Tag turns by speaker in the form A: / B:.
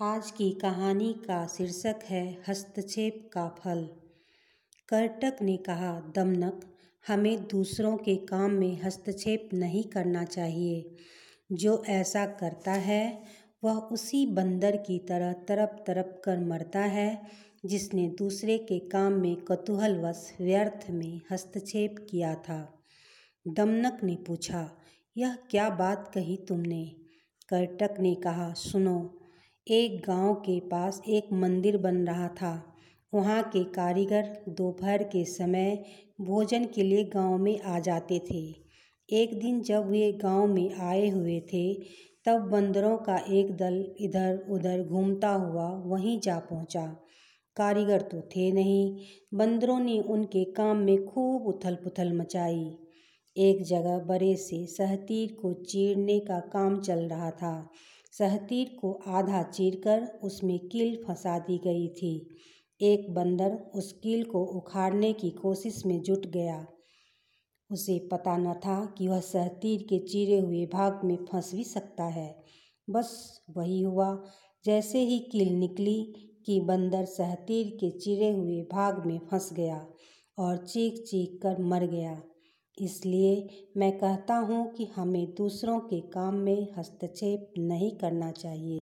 A: आज की कहानी का शीर्षक है हस्तक्षेप का फल। कर्टक ने कहा, दमनक, हमें दूसरों के काम में हस्तक्षेप नहीं करना चाहिए। जो ऐसा करता है, वह उसी बंदर की तरह तरप तरप कर मरता है, जिसने दूसरे के काम में कतूहलवश व्यर्थ में हस्तक्षेप किया था। दमनक ने पूछा, यह क्या बात कही तुमने? कर्टक ने कहा, सुनो एक गाँव के पास एक मंदिर बन रहा था। वहाँ के कारीगर दोपहर के समय भोजन के लिए गाँव में आ जाते थे। एक दिन जब वे गाँव में आए हुए थे, तब बंदरों का एक दल इधर उधर घूमता हुआ वहीं जा पहुँचा। कारीगर तो थे नहीं, बंदरों ने उनके काम में खूब उथल पुथल मचाई। एक जगह बड़े से सहतीर को चीरने का काम चल रहा था। सहतीर को आधा चीरकर उसमें कील फंसा दी गई थी। एक बंदर उस कील को उखाड़ने की कोशिश में जुट गया। उसे पता न था कि वह सहतीर के चीरे हुए भाग में फंस भी सकता है। बस वही हुआ, जैसे ही कील निकली कि बंदर सहतीर के चिरे हुए भाग में फंस गया और चीख चीख कर मर गया। इसलिए मैं कहता हूँ कि हमें दूसरों के काम में हस्तक्षेप नहीं करना चाहिए।